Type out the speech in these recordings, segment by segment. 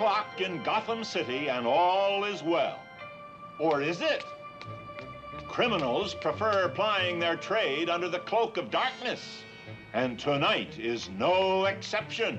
o'clock in Gotham City and all is well. Or is it? Criminals prefer plying their trade under the cloak of darkness, and tonight is no exception.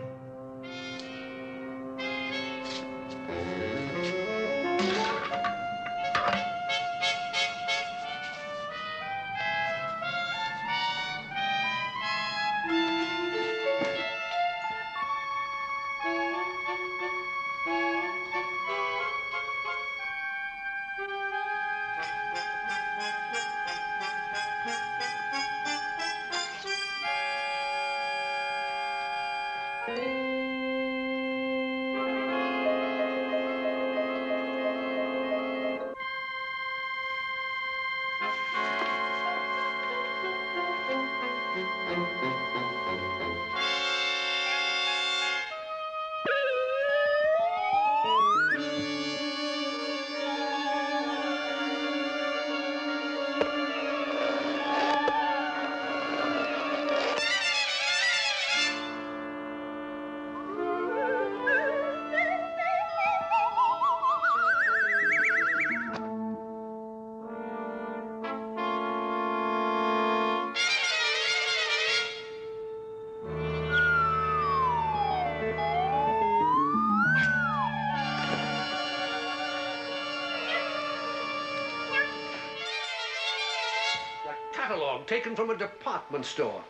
Taken from a department store.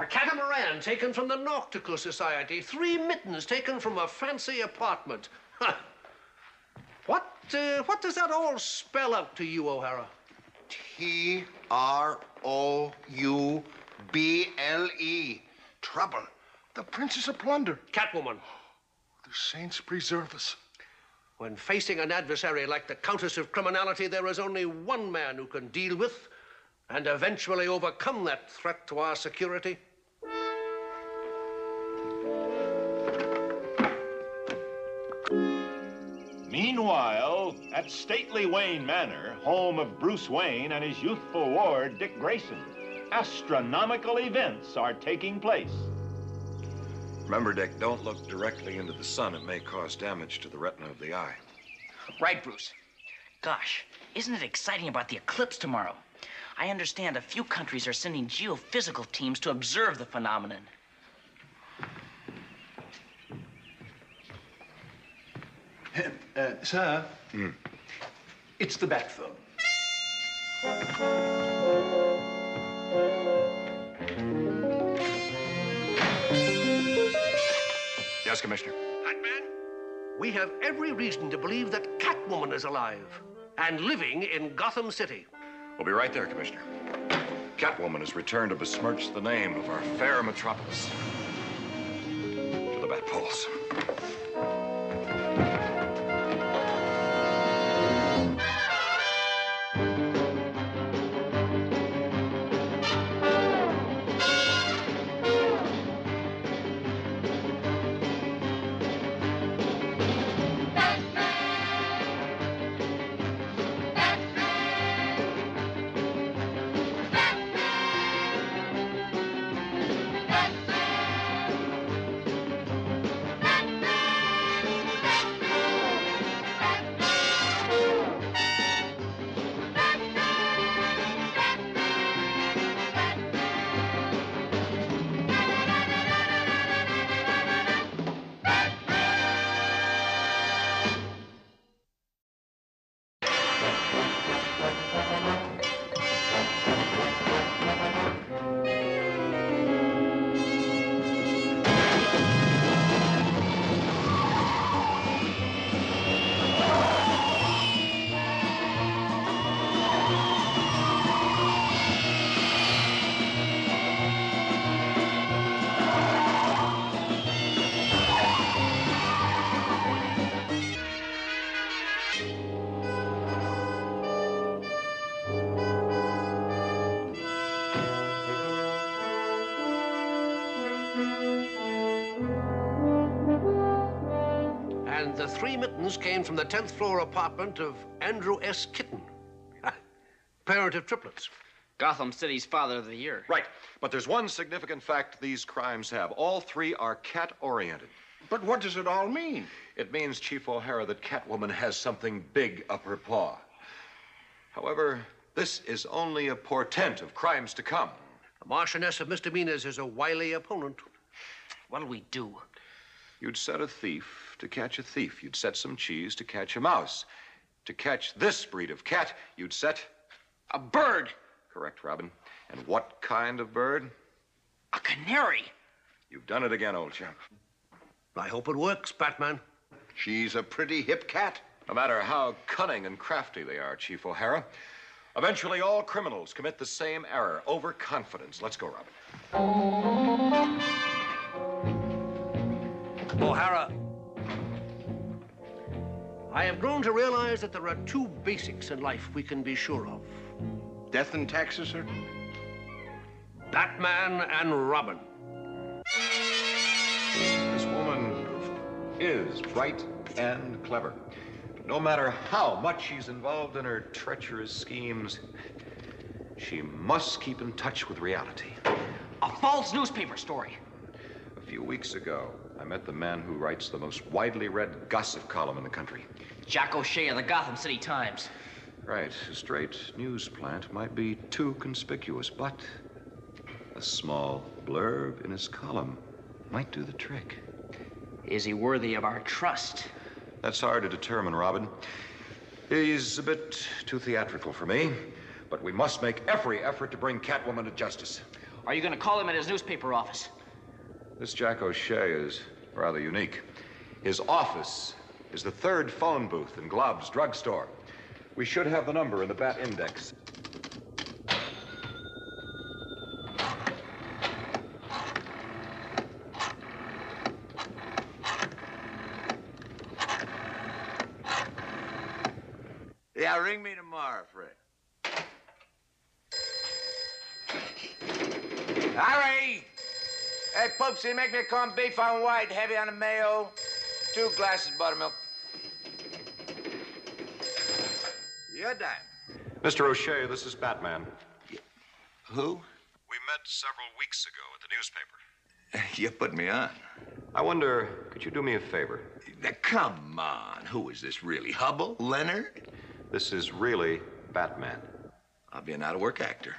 A catamaran taken from the Nautical Society. Three mittens taken from a fancy apartment. What, uh, what does that all spell out to you, O'Hara? T R O U B L E. Trouble. The princess of plunder. Catwoman. The saints preserve us. When facing an adversary like the Countess of Criminality, there is only one man who can deal with and eventually overcome that threat to our security. Meanwhile, at stately Wayne Manor, home of Bruce Wayne and his youthful ward, Dick Grayson, astronomical events are taking place. Remember, Dick, don't look directly into the sun. It may cause damage to the retina of the eye. Right, Bruce. Gosh, isn't it exciting about the eclipse tomorrow? I understand a few countries are sending geophysical teams to observe the phenomenon. Uh, sir, it's the bat phone. Yes, Commissioner. Batman, we have every reason to believe that Catwoman is alive and living in Gotham City. We'll be right there, Commissioner. Catwoman has returned to besmirch the name of our fair metropolis. To the Bat Poles. The three mittens came from the 10th floor apartment of Andrew S. Kitten. Parent of triplets. Gotham City's Father of the Year. Right. But there's one significant fact these crimes have. All three are cat oriented. But what does it all mean? It means, Chief O'Hara, that Catwoman has something big up her paw. However, this is only a portent of crimes to come. The Marchioness of Misdemeanors is a wily opponent. What'll we do? You'd set a thief to catch a thief. You'd set some cheese to catch a mouse. To catch this breed of cat, you'd set. A bird! Correct, Robin. And what kind of bird? A canary! You've done it again, old chap. I hope it works, Batman. She's a pretty hip cat. No matter how cunning and crafty they are, Chief O'Hara, eventually all criminals commit the same error overconfidence. Let's go, Robin. O'Hara, I have grown to realize that there are two basics in life we can be sure of Death and taxes, sir? Batman and Robin. Is bright and clever. No matter how much she's involved in her treacherous schemes, she must keep in touch with reality. A false newspaper story. A few weeks ago, I met the man who writes the most widely read gossip column in the country. Jack O'Shea of the Gotham City Times. Right, a straight news plant might be too conspicuous, but a small blurb in his column might do the trick. Is he worthy of our trust? That's hard to determine, Robin. He's a bit too theatrical for me, but we must make every effort to bring Catwoman to justice. Are you going to call him at his newspaper office? This Jack O'Shea is rather unique. His office is the third phone booth in Glob's drugstore. We should have the number in the Bat Index. Yeah, ring me tomorrow, Fred. Harry! Hey, Poopsie, make me a corned beef on white, heavy on the mayo. Two glasses buttermilk. You're dime. Mr. O'Shea, this is Batman. Who? We met several weeks ago at the newspaper. You put me on. I wonder, could you do me a favor? Now, come on. Who is this really? Hubble? Leonard? This is really Batman. I'll be an out of work actor.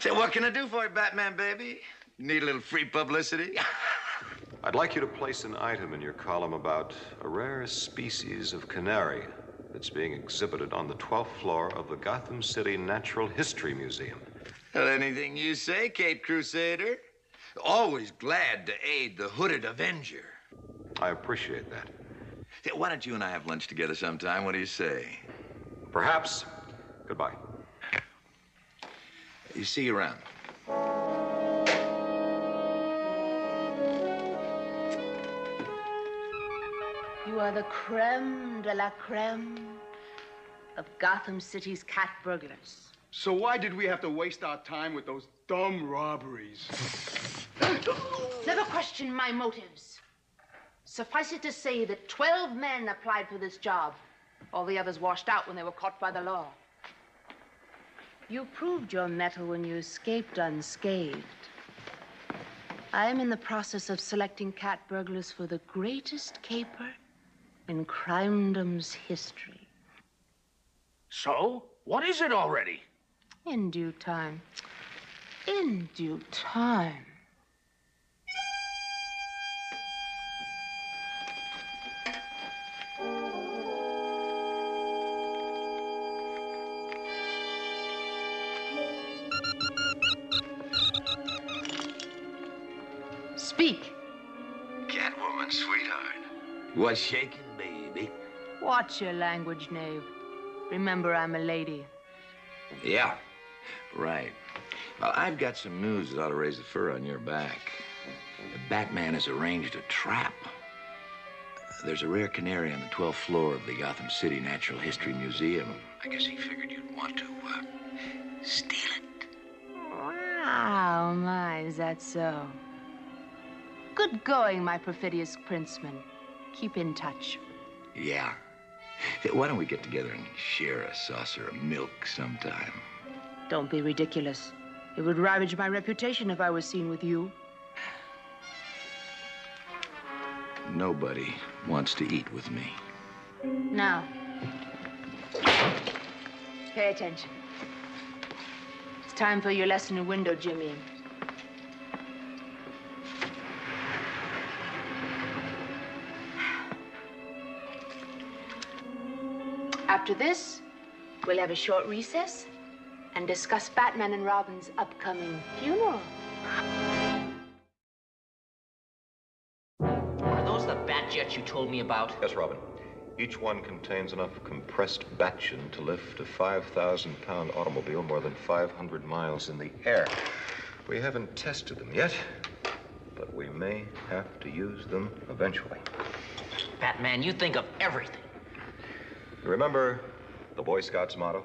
Say, what can I do for you, Batman, baby? Need a little free publicity? I'd like you to place an item in your column about a rare species of canary that's being exhibited on the 12th floor of the Gotham City Natural History Museum. well, anything you say, Caped Crusader. Always glad to aid the hooded Avenger. I appreciate that. Why don't you and I have lunch together sometime? What do you say? Perhaps. Goodbye. You see you around. You are the creme de la creme of Gotham City's cat burglars. So why did we have to waste our time with those dumb robberies? Never question my motives. Suffice it to say that 12 men applied for this job. All the others washed out when they were caught by the law. You proved your mettle when you escaped unscathed. I am in the process of selecting cat burglars for the greatest caper in crimedom's history. So, what is it already? In due time. In due time. What's shaking, baby? Watch your language, knave. Remember, I'm a lady. Yeah, right. Well, I've got some news that ought to raise the fur on your back. The Batman has arranged a trap. There's a rare canary on the 12th floor of the Gotham City Natural History Museum. I guess he figured you'd want to uh, steal it. Wow, my, is that so? Good going, my perfidious princeman. Keep in touch. Yeah. Why don't we get together and share a saucer of milk sometime? Don't be ridiculous. It would ravage my reputation if I was seen with you. nobody wants to eat with me. Now, pay attention. It's time for your lesson in window jimmying. After this, we'll have a short recess and discuss Batman and Robin's upcoming funeral. Are those the bat jets you told me about? Yes, Robin. Each one contains enough compressed batchin to lift a 5,000 pound automobile more than 500 miles in the air. We haven't tested them yet, but we may have to use them eventually. Batman, you think of everything. You remember the Boy Scouts motto?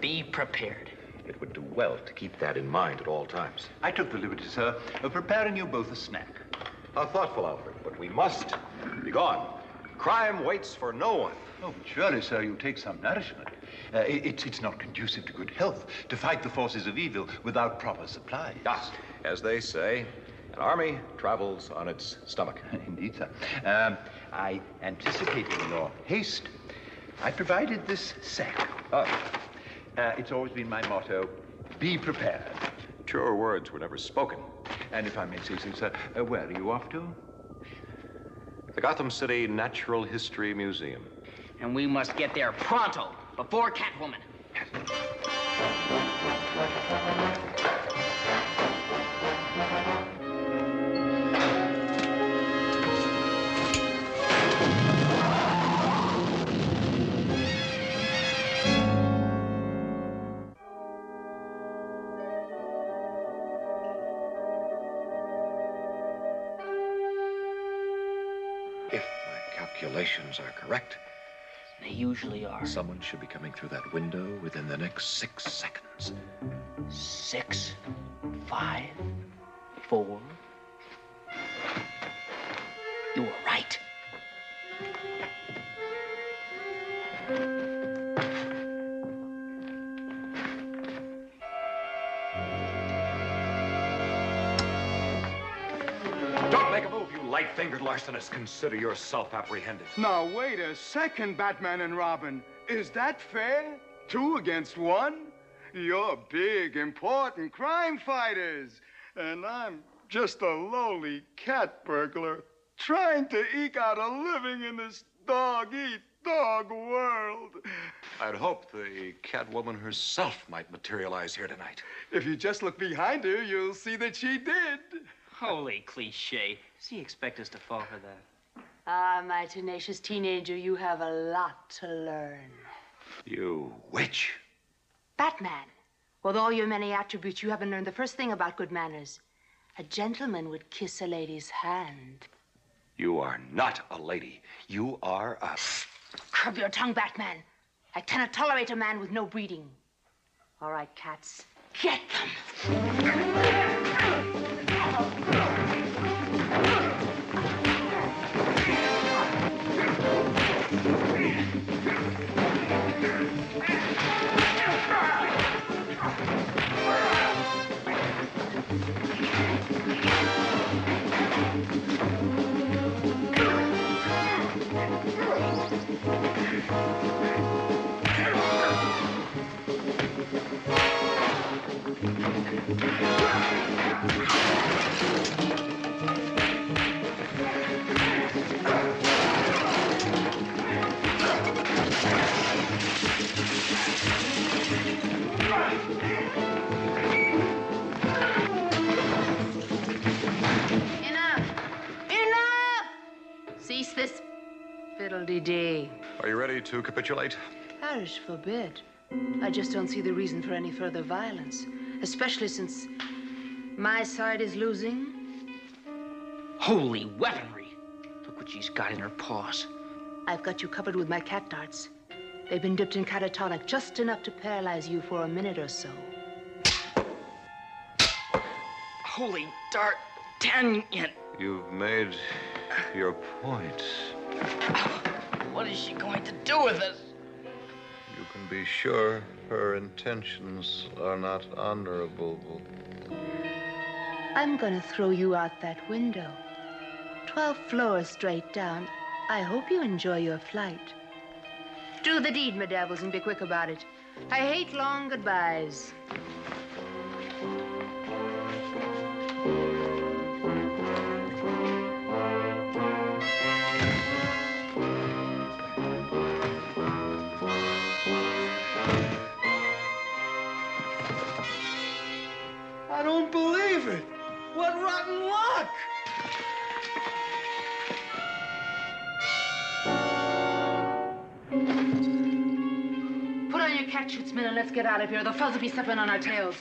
Be prepared. It would do well to keep that in mind at all times. I took the liberty, sir, of preparing you both a snack. How thoughtful, Alfred, but we must be gone. Crime waits for no one. Oh, surely, sir, you take some nourishment. Uh, it- it's, it's not conducive to good health to fight the forces of evil without proper supplies. Yes, as they say, an army travels on its stomach. Indeed, sir. Um, I, anticipating your haste, I provided this sack. Oh. Uh, it's always been my motto, be prepared. Truer words were never spoken. And if I may say so, sir, uh, where are you off to? The Gotham City Natural History Museum. And we must get there pronto, before Catwoman. If correct, They usually are. someone should be coming through that window within the next six seconds. Six, five, four. You were right. Light-fingered larcenist. Consider yourself apprehended. Now, wait a second, Batman and Robin. Is that fair? Two against one? You're big, important crime fighters. And I'm just a lowly cat burglar trying to eke out a living in this dog eat dog world. I'd hoped the Catwoman herself might materialize here tonight. If you just look behind her, you'll see that she did. Holy cliche. Does he expect us to fall for that? Ah, my tenacious teenager, you have a lot to learn. You witch. Batman, with all your many attributes, you haven't learned the first thing about good manners. A gentleman would kiss a lady's hand. You are not a lady. You are a... Curb your tongue, Batman. I cannot tolerate a man with no breeding. All right, cats, get them. Enough! Enough! Cease this fiddle-dee-dee. Are you ready to capitulate? Parish forbid. I just don't see the reason for any further violence, especially since my side is losing. Holy weaponry. Look what she's got in her paws. I've got you covered with my cat darts. They've been dipped in catatonic just enough to paralyze you for a minute or so. Holy dart. Tangent. You've made your point. What is she going to do with us? Can be sure her intentions are not honorable. I'm gonna throw you out that window. 12 floors straight down. I hope you enjoy your flight. Do the deed, my devils, and be quick about it. I hate long goodbyes. Put on your cat suits, men, and let's get out of here. The fuzz will be stepping on our tails.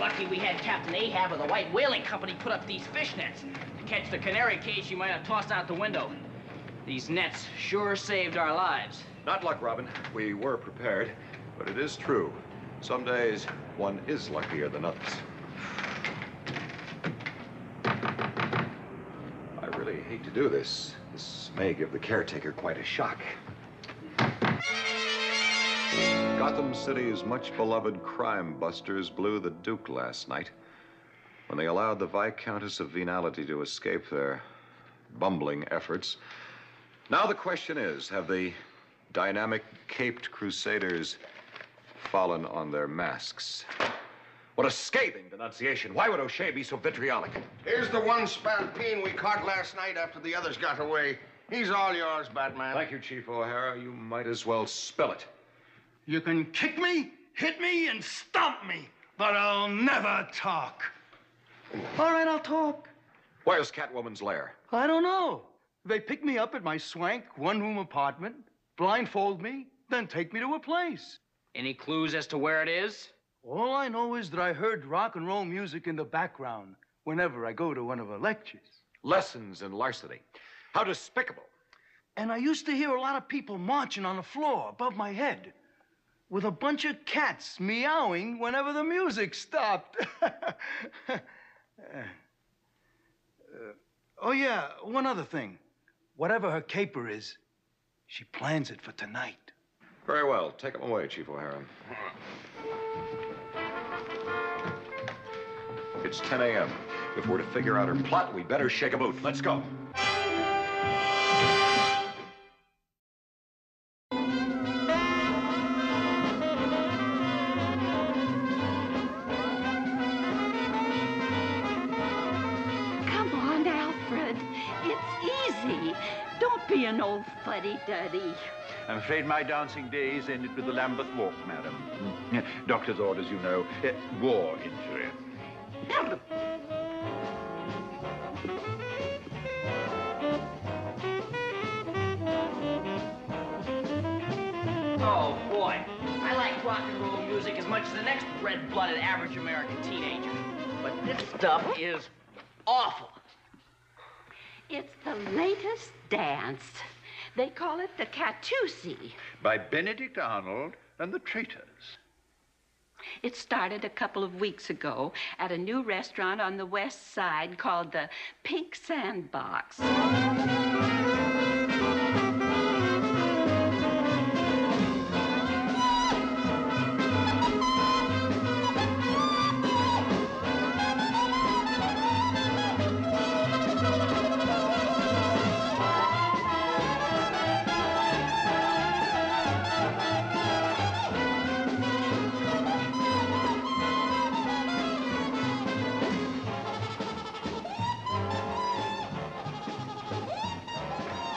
Lucky we had Captain Ahab of the White Whaling Company put up these fish nets. To catch the canary cage you might have tossed out the window. These nets sure saved our lives. Not luck, Robin. We were prepared, but it is true. Some days, one is luckier than others. I really hate to do this. This may give the caretaker quite a shock. Gotham City's much beloved crime busters blew the Duke last night when they allowed the Viscountess of Venality to escape their bumbling efforts. Now the question is have the dynamic caped crusaders fallen on their masks? What a scathing denunciation. Why would O'Shea be so vitriolic? Here's the one spalpeen we caught last night after the others got away. He's all yours, Batman. Thank you, Chief O'Hara. You might as well spill it. You can kick me, hit me, and stomp me, but I'll never talk. All right, I'll talk. Where's Catwoman's lair? I don't know. They pick me up at my swank one room apartment, blindfold me, then take me to a place. Any clues as to where it is? All I know is that I heard rock and roll music in the background whenever I go to one of her lectures. Lessons in larceny. How despicable. And I used to hear a lot of people marching on the floor above my head with a bunch of cats meowing whenever the music stopped. Uh, oh, yeah, one other thing. Whatever her caper is, she plans it for tonight. Very well. Take him away, Chief O'Hara. It's 10 a.m. If we're to figure out her plot, we better shake a boot. Let's go. Be an old fuddy-duddy. I'm afraid my dancing days ended with the Lambeth Walk, madam. Mm. Doctor's orders, you know. Uh, war injury. Oh, boy. I like rock and roll music as much as the next red-blooded average American teenager. But this stuff is awful. It's the latest dance. They call it the Catusi. By Benedict Arnold and the Traitors. It started a couple of weeks ago at a new restaurant on the west side called the Pink Sandbox.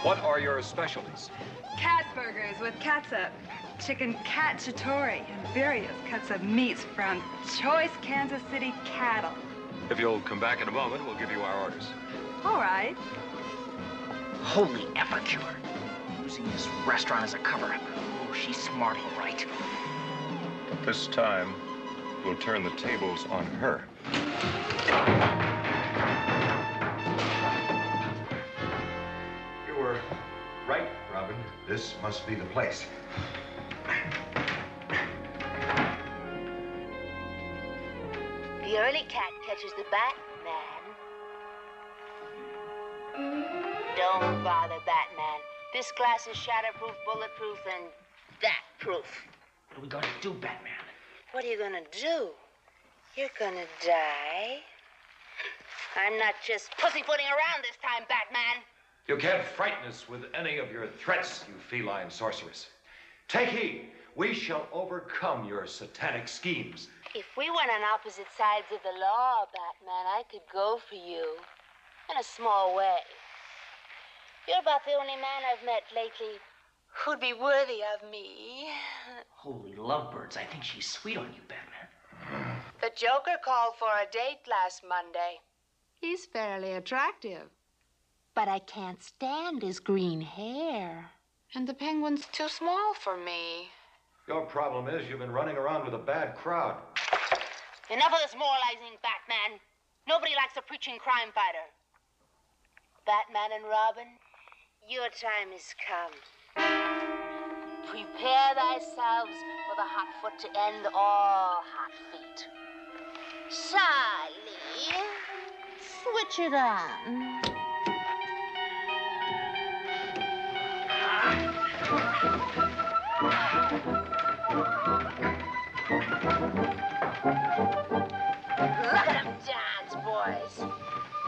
What are your specialties? Cat burgers with catsup, chicken cacciatore, and various cuts of meats from choice Kansas City cattle. If you'll come back in a moment, we'll give you our orders. All right. Holy epicure. Using this restaurant as a cover-up. Oh, she's smart, all right. But this time, we'll turn the tables on her. This must be the place. The early cat catches the Batman. Don't bother, Batman. This glass is shatterproof, bulletproof, and that proof. What are we gonna do, Batman? What are you gonna do? You're gonna die I'm not just pussyfooting around this time, Batman. You can't frighten us with any of your threats, you feline sorceress. Take heed. We shall overcome your satanic schemes. If we went on opposite sides of the law, Batman, I could go for you. In a small way. You're about the only man I've met lately who'd be worthy of me. Holy lovebirds, I think she's sweet on you, Batman. The Joker called for a date last Monday. He's fairly attractive. But I can't stand his green hair. And the penguin's too small for me. Your problem is you've been running around with a bad crowd. Enough of this moralizing, Batman. Nobody likes a preaching crime fighter. Batman and Robin, your time has come. Prepare thyselves for the hot foot to end all hot feet. Charlie, switch it on.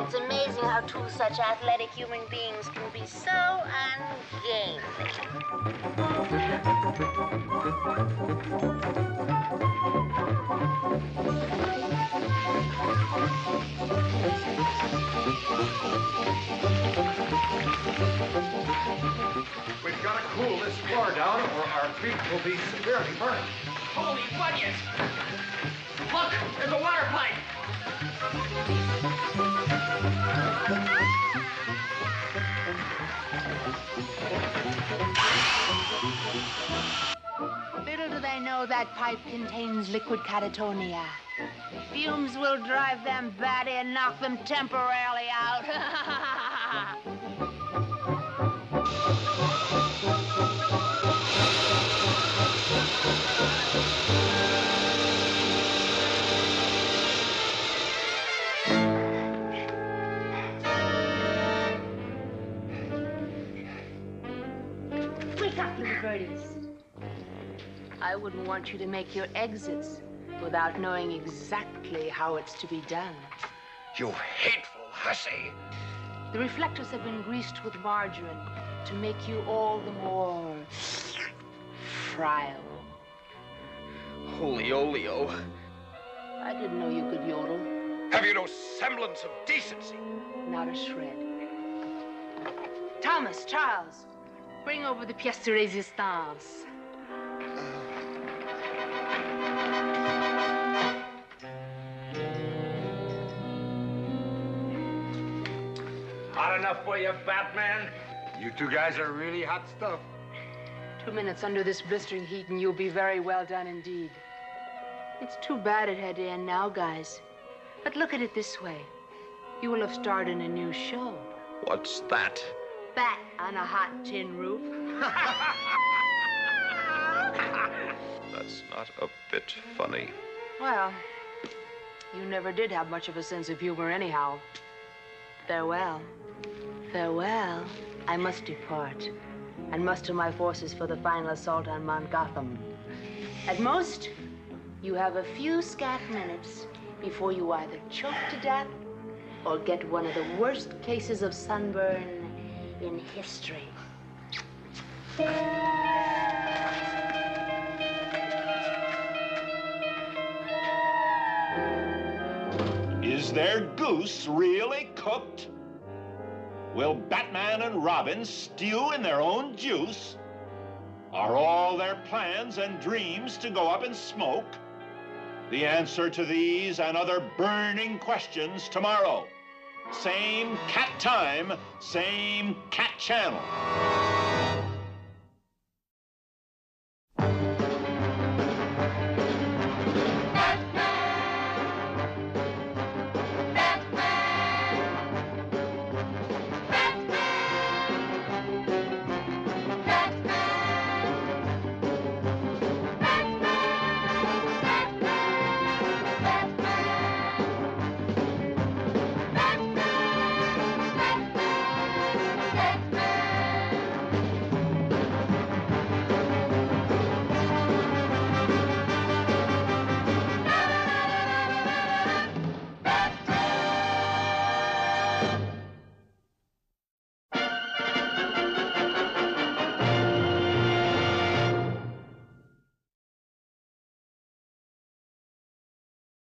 It's amazing how two such athletic human beings can be so ungainly. We've got to cool this floor down or our feet will be severely burned. Holy bunions! Look, there's a water pipe. Little do they know that pipe contains liquid catatonia. Fumes will drive them batty and knock them temporarily out. Wake up, little birdies. I wouldn't want you to make your exits without knowing exactly how it's to be done. You hateful hussy. The reflectors have been greased with margarine to make you all the more friable. Holy oleo. Oh. I didn't know you could yodel. Have you no semblance of decency? Not a shred. Thomas, Charles, bring over the pièce de résistance. Hot enough for you, Batman? You two guys are really hot stuff. Two minutes under this blistering heat, and you'll be very well done indeed. It's too bad it had to end now, guys. But look at it this way you will have starred in a new show. What's that? Bat on a hot tin roof. That's not a bit funny. Well, you never did have much of a sense of humor, anyhow. Farewell. Farewell. I must depart and muster my forces for the final assault on Mount Gotham. At most, you have a few scant minutes before you either choke to death or get one of the worst cases of sunburn in history. Is their goose really cooked? Will Batman and Robin stew in their own juice? Are all their plans and dreams to go up in smoke? The answer to these and other burning questions tomorrow. Same cat time, same cat channel.